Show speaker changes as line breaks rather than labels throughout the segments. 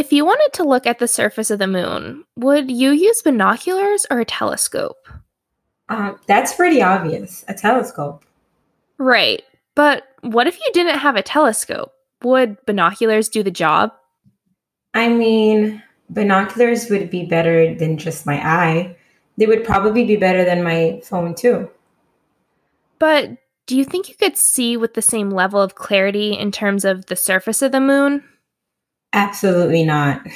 If you wanted to look at the surface of the moon, would you use binoculars or a telescope?
Uh, that's pretty obvious a telescope.
Right. But what if you didn't have a telescope? Would binoculars do the job?
I mean, binoculars would be better than just my eye. They would probably be better than my phone, too.
But do you think you could see with the same level of clarity in terms of the surface of the moon?
Absolutely not.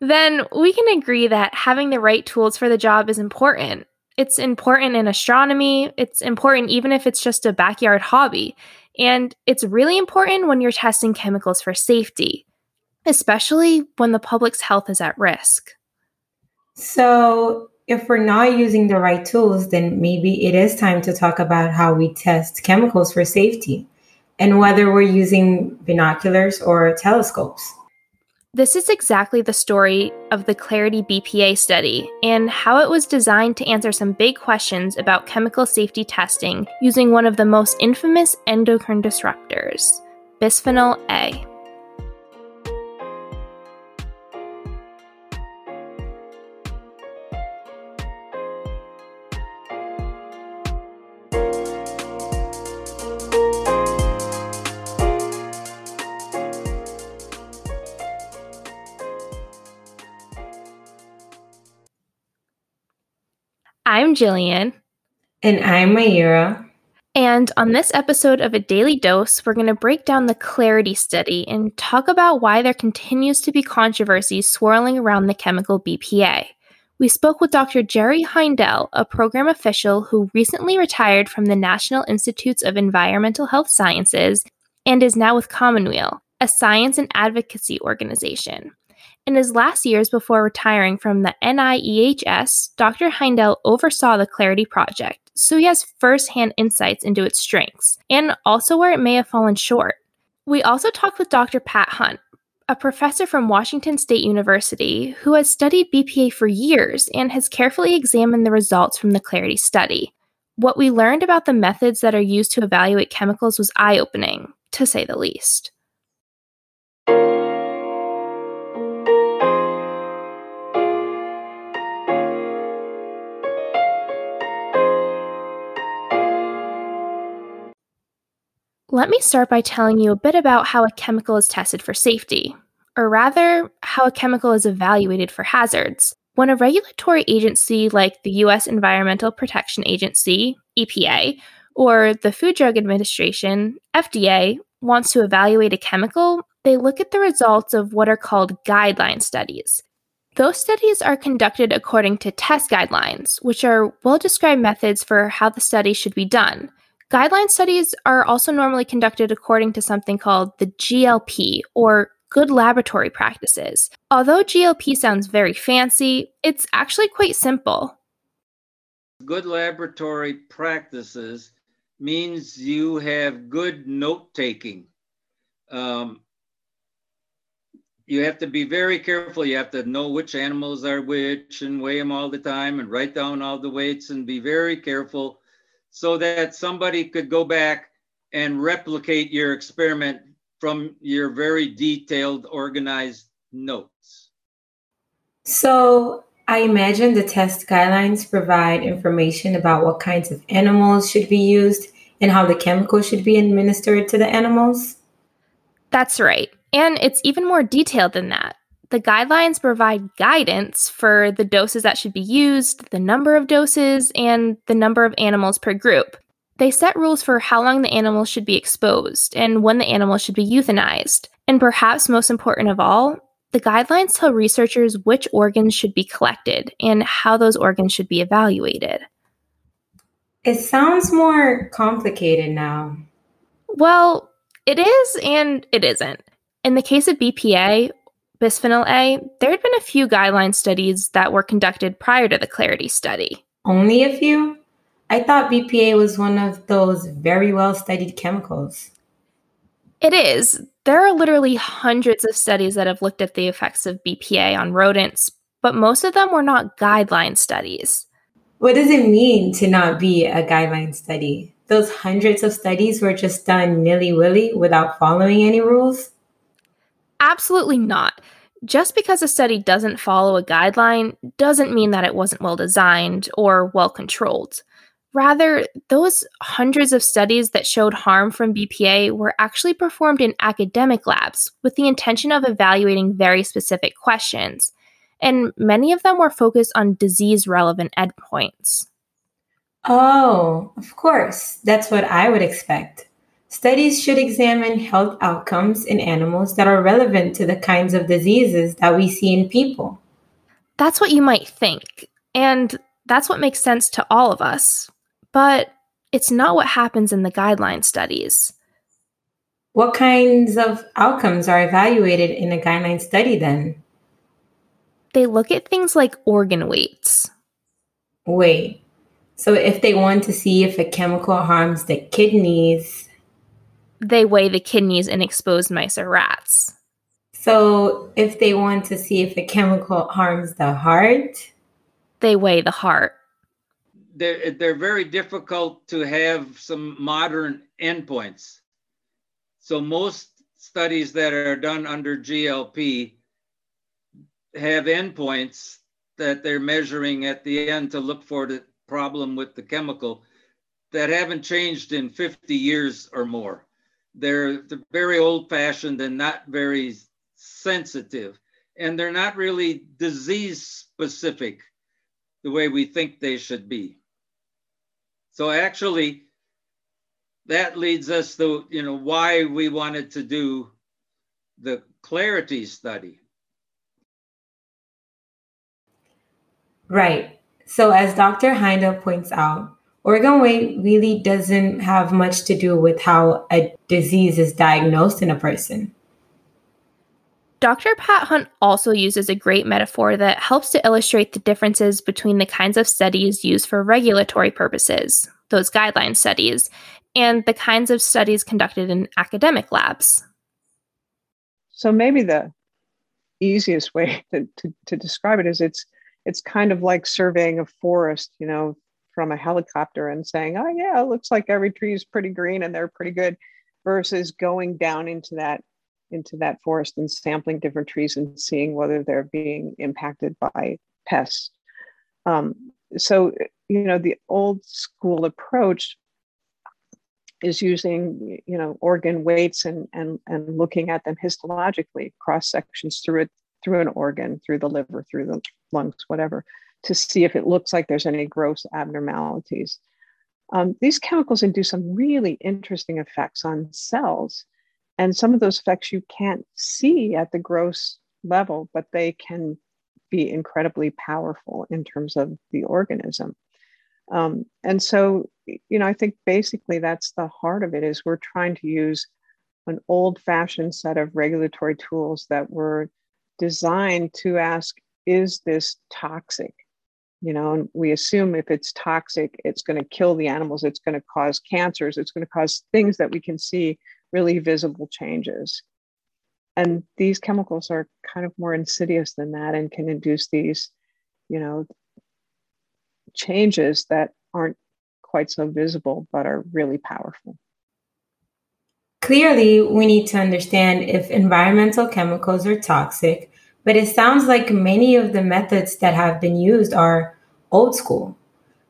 Then we can agree that having the right tools for the job is important. It's important in astronomy, it's important even if it's just a backyard hobby, and it's really important when you're testing chemicals for safety, especially when the public's health is at risk.
So, if we're not using the right tools, then maybe it is time to talk about how we test chemicals for safety and whether we're using binoculars or telescopes.
This is exactly the story of the Clarity BPA study and how it was designed to answer some big questions about chemical safety testing using one of the most infamous endocrine disruptors, bisphenol A. I'm Jillian.
And I'm Mayra.
And on this episode of A Daily Dose, we're going to break down the Clarity study and talk about why there continues to be controversy swirling around the chemical BPA. We spoke with Dr. Jerry Heindel, a program official who recently retired from the National Institutes of Environmental Health Sciences and is now with Commonweal, a science and advocacy organization. In his last years before retiring from the NIEHS, Dr. Heindel oversaw the Clarity Project, so he has firsthand insights into its strengths and also where it may have fallen short. We also talked with Dr. Pat Hunt, a professor from Washington State University who has studied BPA for years and has carefully examined the results from the Clarity study. What we learned about the methods that are used to evaluate chemicals was eye opening, to say the least. Let me start by telling you a bit about how a chemical is tested for safety, or rather, how a chemical is evaluated for hazards. When a regulatory agency like the U.S. Environmental Protection Agency, EPA, or the Food Drug Administration, FDA, wants to evaluate a chemical, they look at the results of what are called guideline studies. Those studies are conducted according to test guidelines, which are well described methods for how the study should be done. Guideline studies are also normally conducted according to something called the GLP, or Good Laboratory Practices. Although GLP sounds very fancy, it's actually quite simple.
Good laboratory practices means you have good note taking. Um, you have to be very careful. You have to know which animals are which and weigh them all the time and write down all the weights and be very careful so that somebody could go back and replicate your experiment from your very detailed, organized notes.
So, I imagine the test guidelines provide information about what kinds of animals should be used and how the chemical should be administered to the animals.
That's right. And it's even more detailed than that. The guidelines provide guidance for the doses that should be used, the number of doses, and the number of animals per group. They set rules for how long the animal should be exposed and when the animal should be euthanized. And perhaps most important of all, the guidelines tell researchers which organs should be collected and how those organs should be evaluated.
It sounds more complicated now.
Well, it is and it isn't. In the case of BPA, bisphenol A, there had been a few guideline studies that were conducted prior to the Clarity study.
Only a few? I thought BPA was one of those very well studied chemicals.
It is. There are literally hundreds of studies that have looked at the effects of BPA on rodents, but most of them were not guideline studies.
What does it mean to not be a guideline study? Those hundreds of studies were just done nilly willy without following any rules?
Absolutely not. Just because a study doesn't follow a guideline doesn't mean that it wasn't well designed or well controlled. Rather, those hundreds of studies that showed harm from BPA were actually performed in academic labs with the intention of evaluating very specific questions, and many of them were focused on disease relevant endpoints.
Oh, of course. That's what I would expect. Studies should examine health outcomes in animals that are relevant to the kinds of diseases that we see in people.
That's what you might think, and that's what makes sense to all of us. But it's not what happens in the guideline studies.
What kinds of outcomes are evaluated in a guideline study then?
They look at things like organ weights.
Wait, so if they want to see if a chemical harms the kidneys,
they weigh the kidneys in exposed mice or rats.
So if they want to see if a chemical harms the heart,
they weigh the heart
they're, they're very difficult to have some modern endpoints. So most studies that are done under GLP have endpoints that they're measuring at the end to look for the problem with the chemical that haven't changed in 50 years or more. They're, they're very old fashioned and not very sensitive, and they're not really disease specific the way we think they should be. So actually, that leads us to you know why we wanted to do the clarity study.
Right. So as Dr. Heindel points out, organ weight really doesn't have much to do with how a disease is diagnosed in a person.
Dr. Pat Hunt also uses a great metaphor that helps to illustrate the differences between the kinds of studies used for regulatory purposes, those guideline studies, and the kinds of studies conducted in academic labs.
So maybe the easiest way to, to, to describe it is it's it's kind of like surveying a forest, you know, from a helicopter and saying, oh yeah, it looks like every tree is pretty green and they're pretty good, versus going down into that into that forest and sampling different trees and seeing whether they're being impacted by pests. Um, so, you know, the old school approach is using, you know, organ weights and and and looking at them histologically, cross sections through it through an organ, through the liver, through the lungs, whatever, to see if it looks like there's any gross abnormalities. Um, these chemicals induce some really interesting effects on cells and some of those effects you can't see at the gross level, but they can be incredibly powerful in terms of the organism. Um, and so, you know, I think basically that's the heart of it is we're trying to use an old fashioned set of regulatory tools that were designed to ask, is this toxic? You know, and we assume if it's toxic, it's going to kill the animals, it's going to cause cancers, it's going to cause things that we can see really visible changes. And these chemicals are kind of more insidious than that and can induce these, you know, changes that aren't quite so visible but are really powerful.
Clearly, we need to understand if environmental chemicals are toxic, but it sounds like many of the methods that have been used are old school,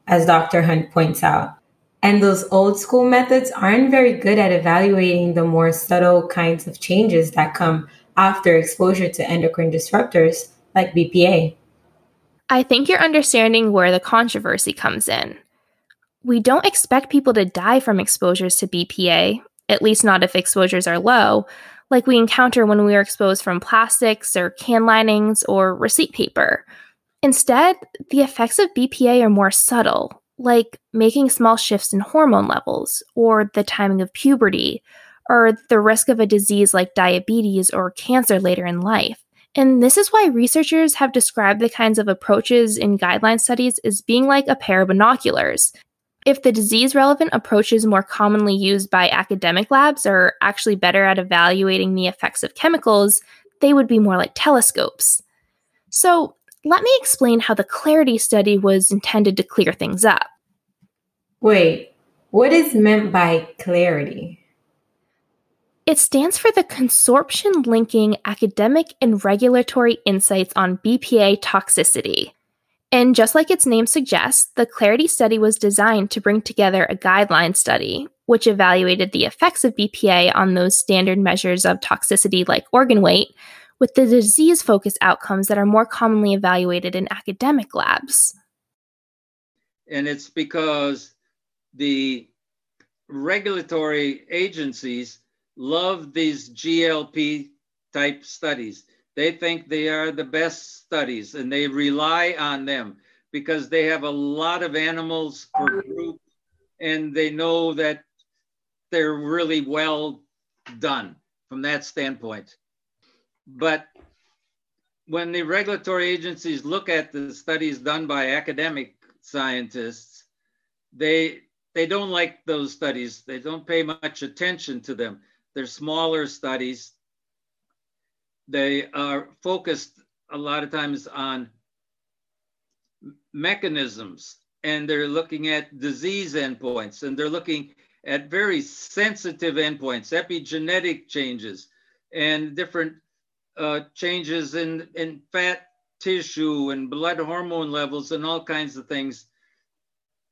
as Dr. Hunt points out. And those old school methods aren't very good at evaluating the more subtle kinds of changes that come after exposure to endocrine disruptors like BPA.
I think you're understanding where the controversy comes in. We don't expect people to die from exposures to BPA, at least not if exposures are low, like we encounter when we are exposed from plastics or can linings or receipt paper. Instead, the effects of BPA are more subtle like making small shifts in hormone levels, or the timing of puberty, or the risk of a disease like diabetes or cancer later in life. And this is why researchers have described the kinds of approaches in guideline studies as being like a pair of binoculars. If the disease relevant approaches more commonly used by academic labs are actually better at evaluating the effects of chemicals, they would be more like telescopes. So, let me explain how the clarity study was intended to clear things up.
Wait, what is meant by clarity?
It stands for the Consortium Linking Academic and Regulatory Insights on BPA Toxicity. And just like its name suggests, the Clarity study was designed to bring together a guideline study, which evaluated the effects of BPA on those standard measures of toxicity like organ weight, with the disease focused outcomes that are more commonly evaluated in academic labs.
And it's because the regulatory agencies love these GLP type studies. They think they are the best studies and they rely on them because they have a lot of animals per group and they know that they're really well done from that standpoint. But when the regulatory agencies look at the studies done by academic scientists, they they don't like those studies. They don't pay much attention to them. They're smaller studies they are focused a lot of times on mechanisms and they're looking at disease endpoints and they're looking at very sensitive endpoints, epigenetic changes and different uh, changes in, in fat tissue and blood hormone levels and all kinds of things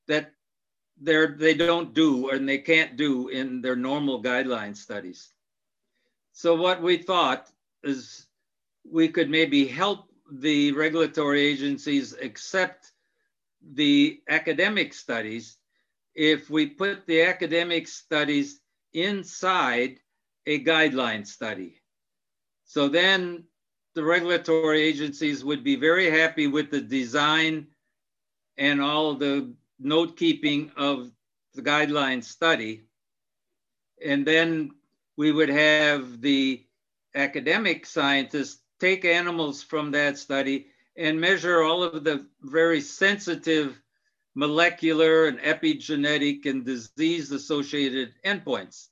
that they're, they don't do and they can't do in their normal guideline studies. So what we thought is we could maybe help the regulatory agencies accept the academic studies if we put the academic studies inside a guideline study. So then the regulatory agencies would be very happy with the design and all the note keeping of the guideline study. And then we would have the academic scientists take animals from that study and measure all of the very sensitive molecular and epigenetic and disease associated endpoints.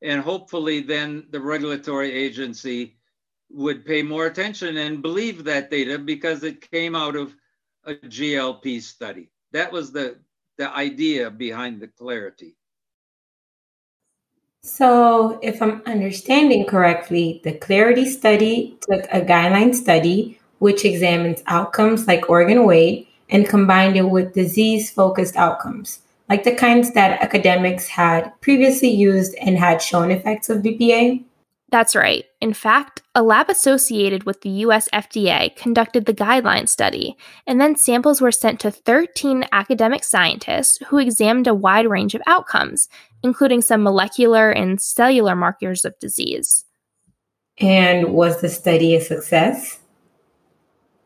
And hopefully, then the regulatory agency would pay more attention and believe that data because it came out of a GLP study. That was the, the idea behind the clarity.
So, if I'm understanding correctly, the Clarity study took a guideline study which examines outcomes like organ weight and combined it with disease focused outcomes, like the kinds that academics had previously used and had shown effects of BPA.
That's right. In fact, a lab associated with the US FDA conducted the guideline study, and then samples were sent to 13 academic scientists who examined a wide range of outcomes, including some molecular and cellular markers of disease.
And was the study a success?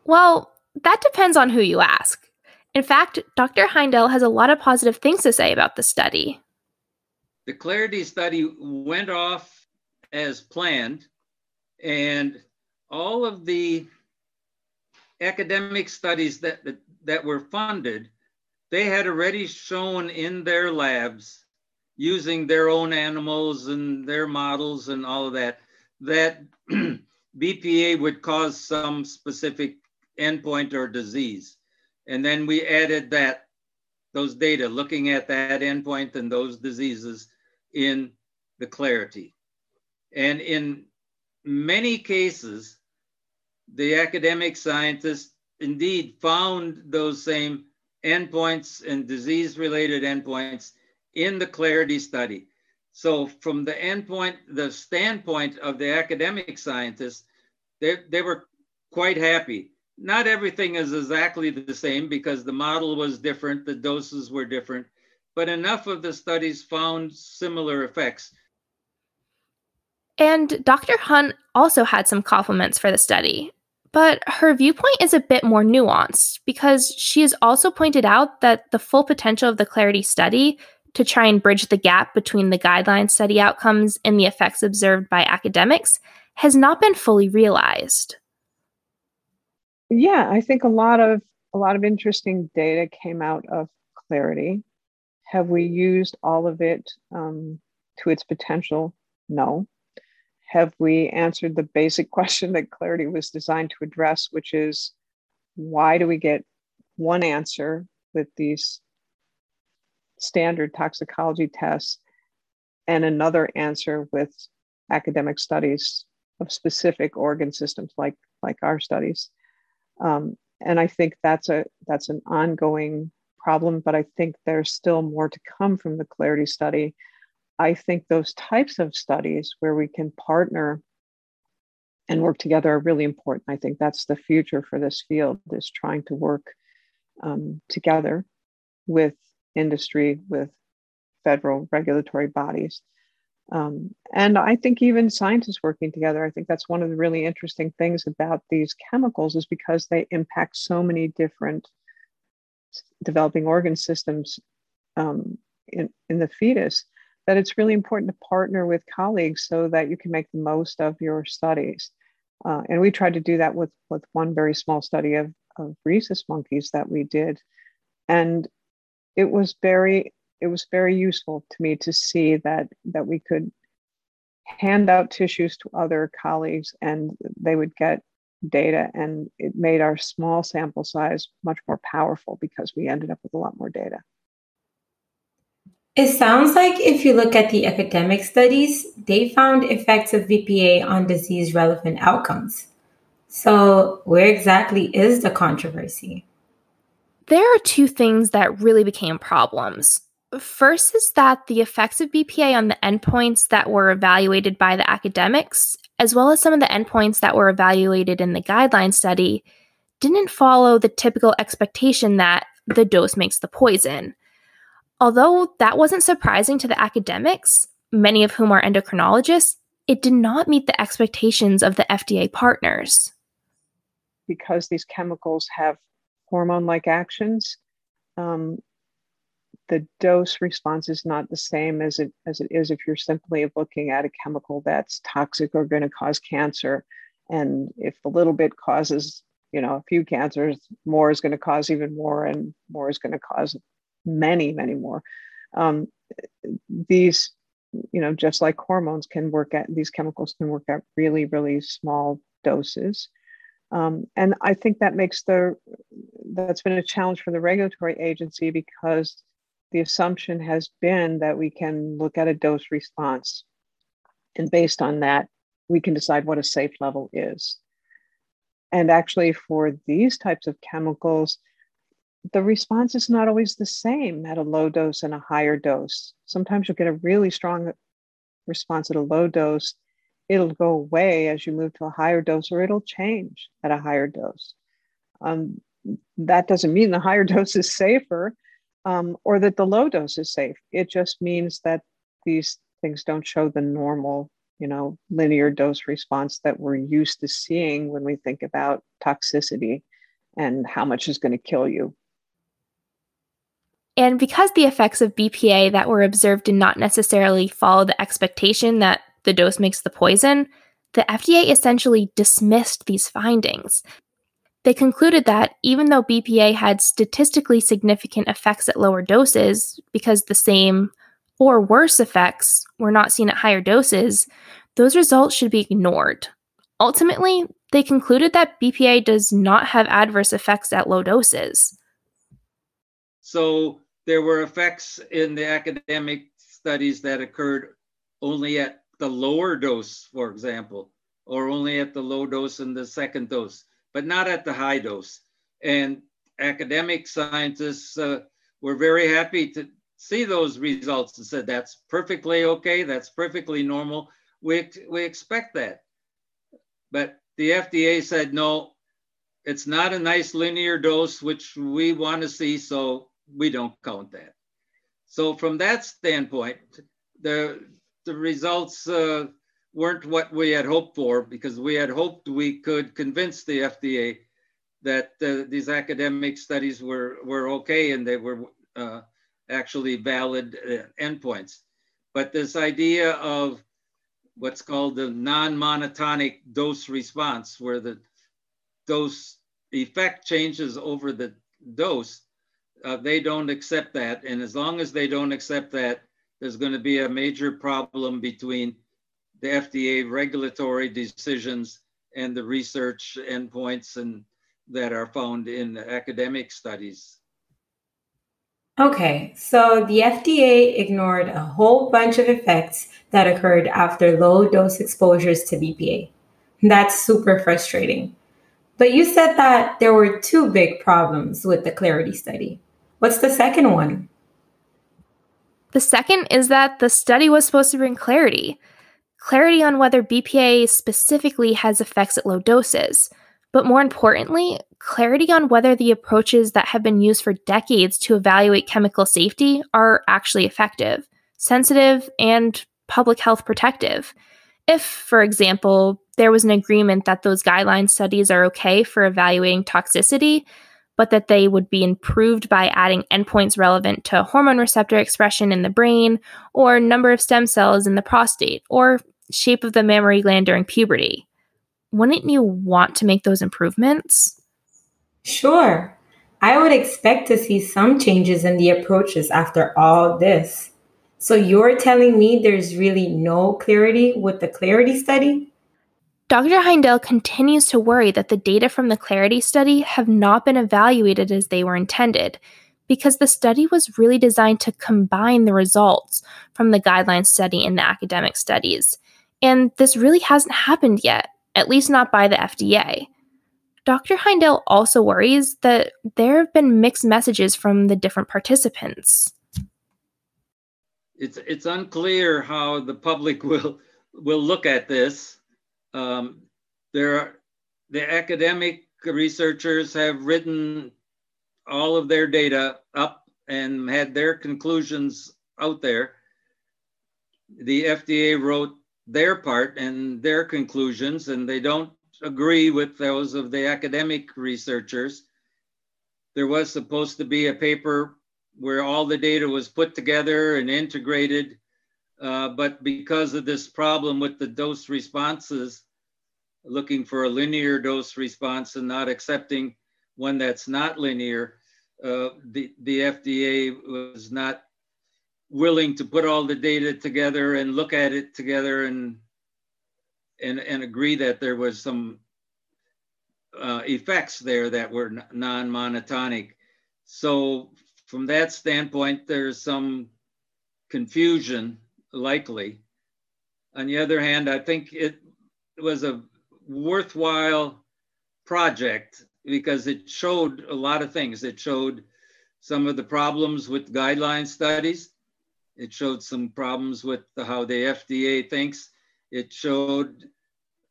Well, that depends on who you ask. In fact, Dr. Heindel has a lot of positive things to say about the study.
The Clarity study went off as planned, and all of the academic studies that, that, that were funded, they had already shown in their labs using their own animals and their models and all of that, that BPA would cause some specific endpoint or disease. And then we added that, those data, looking at that endpoint and those diseases in the clarity. And in many cases, the academic scientists indeed found those same endpoints and disease related endpoints in the clarity study. So from the endpoint, the standpoint of the academic scientists, they, they were quite happy. Not everything is exactly the same because the model was different, the doses were different, but enough of the studies found similar effects.
And Dr. Hunt also had some compliments for the study, but her viewpoint is a bit more nuanced because she has also pointed out that the full potential of the Clarity study to try and bridge the gap between the guideline study outcomes and the effects observed by academics has not been fully realized.
Yeah, I think a lot of a lot of interesting data came out of Clarity. Have we used all of it um, to its potential? No. Have we answered the basic question that Clarity was designed to address, which is why do we get one answer with these standard toxicology tests and another answer with academic studies of specific organ systems like like our studies. Um, and I think that's a that's an ongoing problem, but I think there's still more to come from the clarity study. I think those types of studies where we can partner and work together are really important. I think that's the future for this field is trying to work um, together with industry, with federal regulatory bodies. Um, and I think even scientists working together, I think that's one of the really interesting things about these chemicals is because they impact so many different developing organ systems um, in, in the fetus that it's really important to partner with colleagues so that you can make the most of your studies. Uh, and we tried to do that with, with one very small study of, of rhesus monkeys that we did. And it was very it was very useful to me to see that that we could hand out tissues to other colleagues and they would get data and it made our small sample size much more powerful because we ended up with a lot more data.
It sounds like if you look at the academic studies, they found effects of BPA on disease relevant outcomes. So, where exactly is the controversy?
There are two things that really became problems. First is that the effects of BPA on the endpoints that were evaluated by the academics, as well as some of the endpoints that were evaluated in the guideline study, didn't follow the typical expectation that the dose makes the poison. Although that wasn't surprising to the academics, many of whom are endocrinologists, it did not meet the expectations of the FDA partners.
Because these chemicals have hormone like actions, um, the dose response is not the same as it as it is if you're simply looking at a chemical that's toxic or going to cause cancer and if a little bit causes you know a few cancers more is going to cause even more and more is going to cause many many more um, these you know just like hormones can work at these chemicals can work at really really small doses um, and i think that makes the that's been a challenge for the regulatory agency because the assumption has been that we can look at a dose response. And based on that, we can decide what a safe level is. And actually, for these types of chemicals, the response is not always the same at a low dose and a higher dose. Sometimes you'll get a really strong response at a low dose. It'll go away as you move to a higher dose, or it'll change at a higher dose. Um, that doesn't mean the higher dose is safer um, or that the low dose is safe. It just means that these things don't show the normal, you know, linear dose response that we're used to seeing when we think about toxicity and how much is going to kill you.
And because the effects of BPA that were observed did not necessarily follow the expectation that the dose makes the poison, the FDA essentially dismissed these findings. They concluded that even though BPA had statistically significant effects at lower doses, because the same or worse effects were not seen at higher doses, those results should be ignored. Ultimately, they concluded that BPA does not have adverse effects at low doses.
So there were effects in the academic studies that occurred only at the lower dose, for example, or only at the low dose and the second dose but not at the high dose. And academic scientists uh, were very happy to see those results and said, that's perfectly okay, that's perfectly normal. We, we expect that. But the FDA said, no, it's not a nice linear dose, which we want to see, so we don't count that. So from that standpoint, the, the results uh, weren't what we had hoped for because we had hoped we could convince the FDA that uh, these academic studies were, were okay and they were uh, actually valid uh, endpoints. But this idea of what's called the non-monotonic dose response, where the dose effect changes over the dose, uh, they don't accept that. And as long as they don't accept that, there's going to be a major problem between the FDA regulatory decisions and the research endpoints and that are found in academic studies.
Okay, so the FDA ignored a whole bunch of effects that occurred after low dose exposures to BPA. That's super frustrating. But you said that there were two big problems with the Clarity study. What's the second one?
The second is that the study was supposed to bring clarity clarity on whether BPA specifically has effects at low doses, but more importantly, clarity on whether the approaches that have been used for decades to evaluate chemical safety are actually effective, sensitive, and public health protective. If, for example, there was an agreement that those guideline studies are okay for evaluating toxicity, but that they would be improved by adding endpoints relevant to hormone receptor expression in the brain, or number of stem cells in the prostate, or shape of the mammary gland during puberty. Wouldn't you want to make those improvements?
Sure. I would expect to see some changes in the approaches after all this. So you're telling me there's really no clarity with the Clarity study?
Dr. Heindel continues to worry that the data from the Clarity study have not been evaluated as they were intended, because the study was really designed to combine the results from the guideline study and the academic studies. And this really hasn't happened yet, at least not by the FDA. Dr. Heindel also worries that there have been mixed messages from the different participants
it's it's unclear how the public will will look at this. Um, there are the academic researchers have written all of their data up and had their conclusions out there. The FDA wrote their part and their conclusions, and they don't agree with those of the academic researchers. There was supposed to be a paper where all the data was put together and integrated. Uh, but because of this problem with the dose responses, looking for a linear dose response and not accepting one that's not linear, uh, the, the FDA was not willing to put all the data together and look at it together and, and, and agree that there was some uh, effects there that were non-monotonic. So from that standpoint, there's some confusion likely. On the other hand, I think it was a worthwhile project because it showed a lot of things. It showed some of the problems with guideline studies. It showed some problems with the, how the FDA thinks. It showed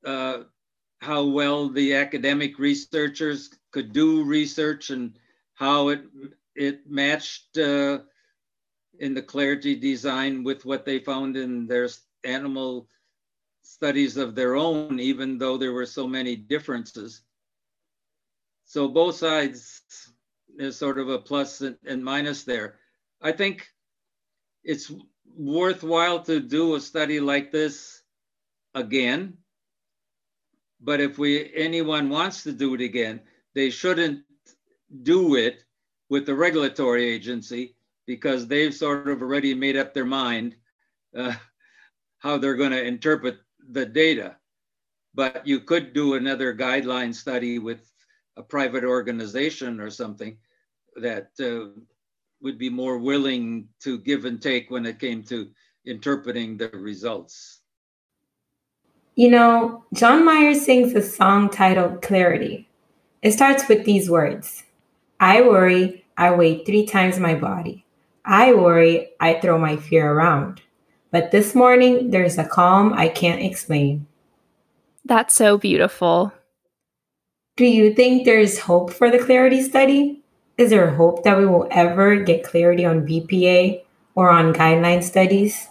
uh, how well the academic researchers could do research and how it it matched uh, in the Clarity design with what they found in their animal studies of their own, even though there were so many differences. So both sides, is sort of a plus and, and minus there. I think it's worthwhile to do a study like this again. But if we anyone wants to do it again, they shouldn't do it with the regulatory agency because they've sort of already made up their mind uh, how they're going to interpret the data. But you could do another guideline study with a private organization or something that uh, would be more willing to give and take when it came to interpreting the results.
You know, John Mayer sings a song titled Clarity. It starts with these words I worry I weigh three times my body. I worry, I throw my fear around. But this morning, there's a calm I can't explain.
That's so beautiful.
Do you think there's hope for the clarity study? Is there hope that we will ever get clarity on BPA or on guideline studies?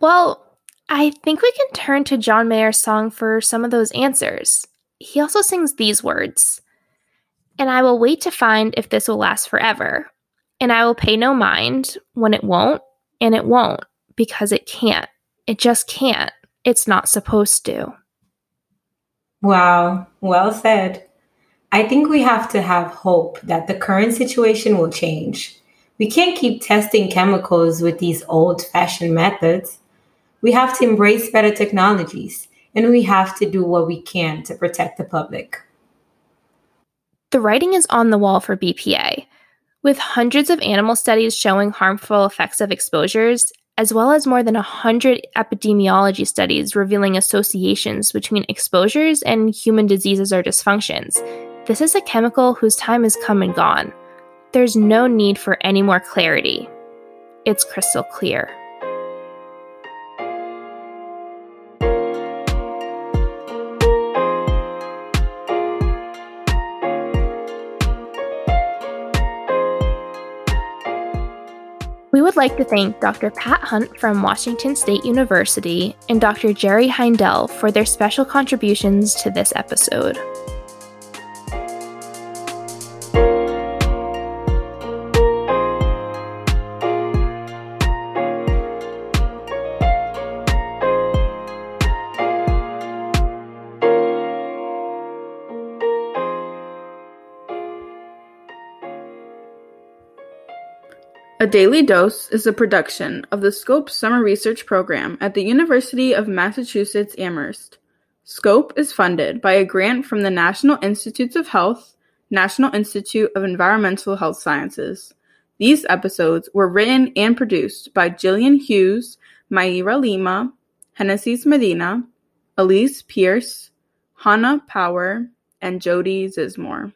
Well, I think we can turn to John Mayer's song for some of those answers. He also sings these words and I will wait to find if this will last forever. And I will pay no mind when it won't, and it won't, because it can't. It just can't. It's not supposed to.
Wow, well said. I think we have to have hope that the current situation will change. We can't keep testing chemicals with these old fashioned methods. We have to embrace better technologies, and we have to do what we can to protect the public.
The writing is on the wall for BPA. With hundreds of animal studies showing harmful effects of exposures, as well as more than 100 epidemiology studies revealing associations between exposures and human diseases or dysfunctions, this is a chemical whose time has come and gone. There's no need for any more clarity. It's crystal clear. Like to thank Dr. Pat Hunt from Washington State University and Dr. Jerry Heindel for their special contributions to this episode.
A Daily Dose is a production of the SCOPE Summer Research Program at the University of Massachusetts Amherst. SCOPE is funded by a grant from the National Institutes of Health, National Institute of Environmental Health Sciences. These episodes were written and produced by Jillian Hughes, Mayra Lima, Genesis Medina, Elise Pierce, Hannah Power, and Jody Zismore.